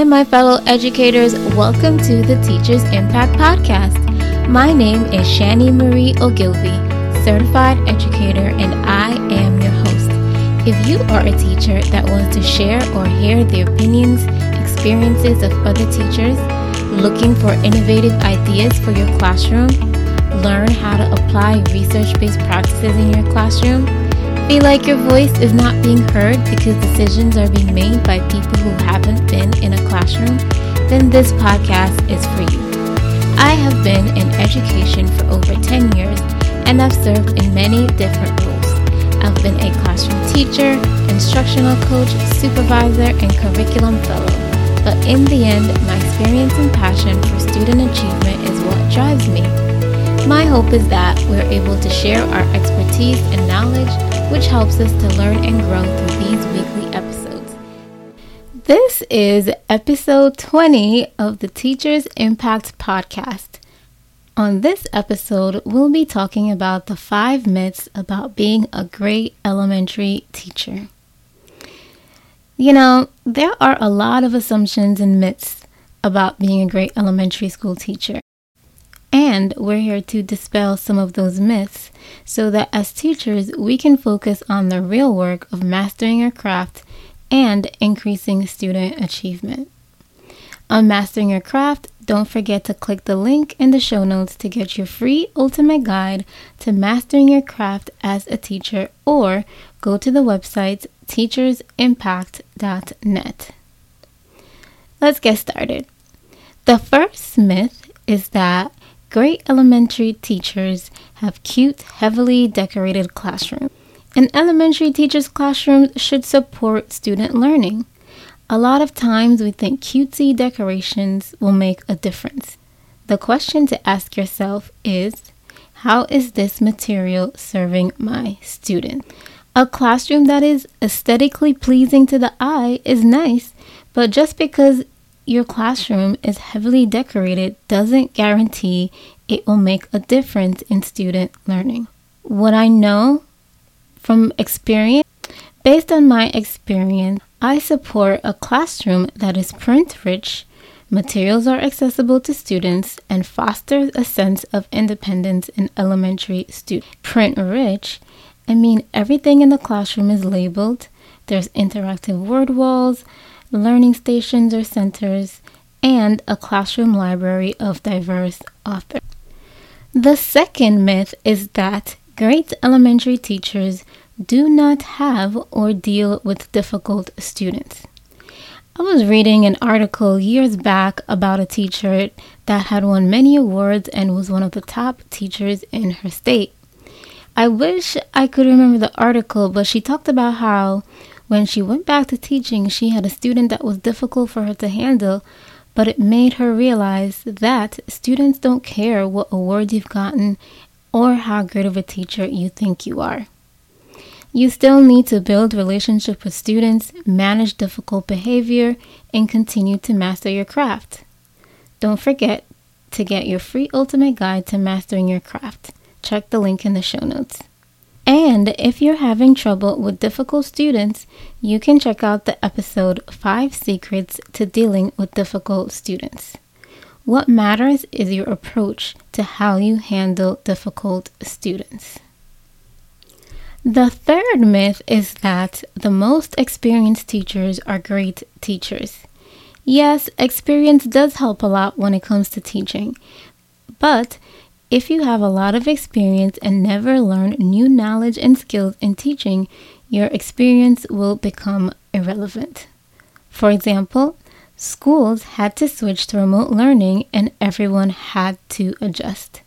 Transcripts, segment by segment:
Hi, my fellow educators. Welcome to the Teachers Impact Podcast. My name is Shani Marie Ogilvy, certified educator, and I am your host. If you are a teacher that wants to share or hear the opinions, experiences of other teachers, looking for innovative ideas for your classroom, learn how to apply research based practices in your classroom, feel like your voice is not being heard because decisions are being made by people who haven't been in a classroom, then this podcast is for you. I have been in education for over 10 years and I've served in many different roles. I've been a classroom teacher, instructional coach, supervisor, and curriculum fellow. But in the end, my experience and passion for student achievement is what drives me. My hope is that we're able to share our expertise and knowledge, which helps us to learn and grow through these weekly episodes. This is episode 20 of the Teachers Impact Podcast. On this episode, we'll be talking about the five myths about being a great elementary teacher. You know, there are a lot of assumptions and myths about being a great elementary school teacher. And we're here to dispel some of those myths so that as teachers, we can focus on the real work of mastering our craft and increasing student achievement. On mastering your craft, don't forget to click the link in the show notes to get your free ultimate guide to mastering your craft as a teacher or go to the website teachersimpact.net. Let's get started. The first myth is that great elementary teachers have cute, heavily decorated classrooms. An elementary teacher's classroom should support student learning. A lot of times we think cutesy decorations will make a difference. The question to ask yourself is how is this material serving my student? A classroom that is aesthetically pleasing to the eye is nice, but just because your classroom is heavily decorated doesn't guarantee it will make a difference in student learning. What I know from experience, based on my experience, I support a classroom that is print rich, materials are accessible to students, and fosters a sense of independence in elementary students. Print rich, I mean everything in the classroom is labeled, there's interactive word walls, learning stations or centers, and a classroom library of diverse authors. The second myth is that great elementary teachers do not have or deal with difficult students. I was reading an article years back about a teacher that had won many awards and was one of the top teachers in her state. I wish I could remember the article, but she talked about how when she went back to teaching, she had a student that was difficult for her to handle, but it made her realize that students don't care what award you've gotten or how great of a teacher you think you are. You still need to build relationship with students, manage difficult behavior, and continue to master your craft. Don't forget to get your free ultimate guide to mastering your craft. Check the link in the show notes. And if you're having trouble with difficult students, you can check out the episode 5 Secrets to Dealing with Difficult Students. What matters is your approach to how you handle difficult students. The third myth is that the most experienced teachers are great teachers. Yes, experience does help a lot when it comes to teaching, but if you have a lot of experience and never learn new knowledge and skills in teaching, your experience will become irrelevant. For example, schools had to switch to remote learning and everyone had to adjust.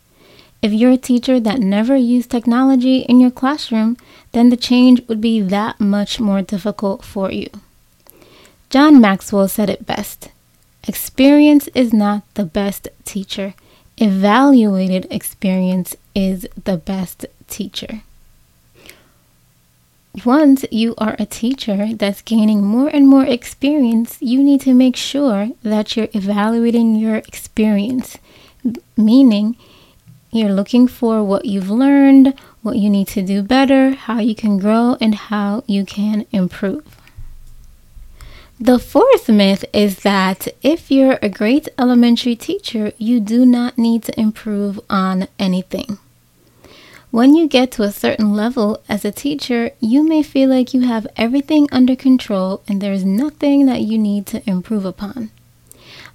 If you're a teacher that never used technology in your classroom, then the change would be that much more difficult for you. John Maxwell said it best Experience is not the best teacher, evaluated experience is the best teacher. Once you are a teacher that's gaining more and more experience, you need to make sure that you're evaluating your experience, meaning you're looking for what you've learned, what you need to do better, how you can grow, and how you can improve. The fourth myth is that if you're a great elementary teacher, you do not need to improve on anything. When you get to a certain level as a teacher, you may feel like you have everything under control and there is nothing that you need to improve upon.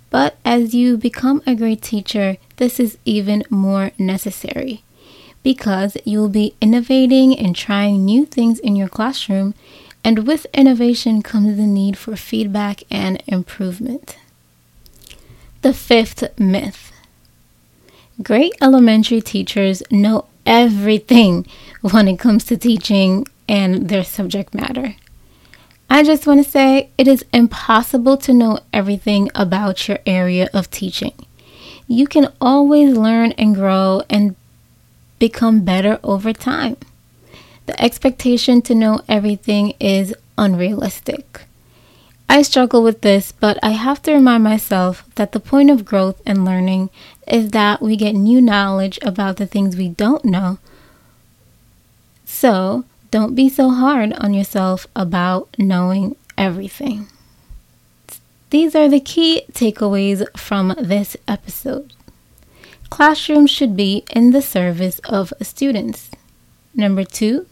But as you become a great teacher, this is even more necessary because you'll be innovating and trying new things in your classroom and with innovation comes the need for feedback and improvement. The fifth myth Great elementary teachers know everything when it comes to teaching and their subject matter. I just want to say it is impossible to know everything about your area of teaching. You can always learn and grow and become better over time. The expectation to know everything is unrealistic. I struggle with this, but I have to remind myself that the point of growth and learning is that we get new knowledge about the things we don't know. So, don't be so hard on yourself about knowing everything. These are the key takeaways from this episode. Classrooms should be in the service of students. Number two,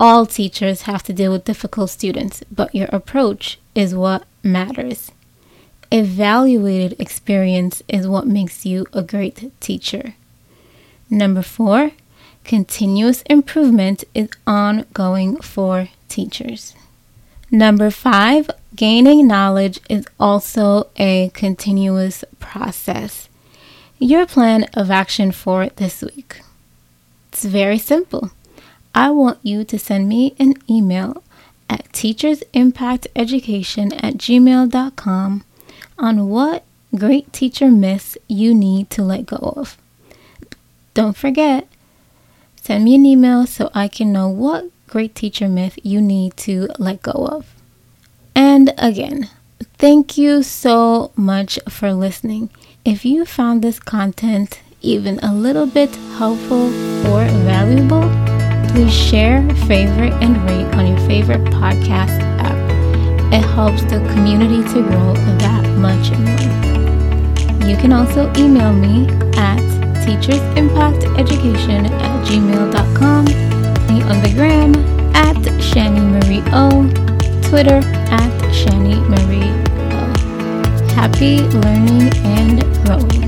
all teachers have to deal with difficult students, but your approach is what matters. Evaluated experience is what makes you a great teacher. Number four, continuous improvement is ongoing for teachers. Number five, gaining knowledge is also a continuous process. Your plan of action for this week. It's very simple. I want you to send me an email at teachersimpacteducation at gmail.com on what great teacher myths you need to let go of. Don't forget, send me an email so I can know what great teacher myth you need to let go of. And again, thank you so much for listening. If you found this content even a little bit helpful or valuable, please share, favorite, and rate on your favorite podcast app. It helps the community to grow that much more. You can also email me at teachersimpacteducation at gmail.com, me on the gram at Shani Marie O, Twitter at Shani Marie O. Happy learning and growing.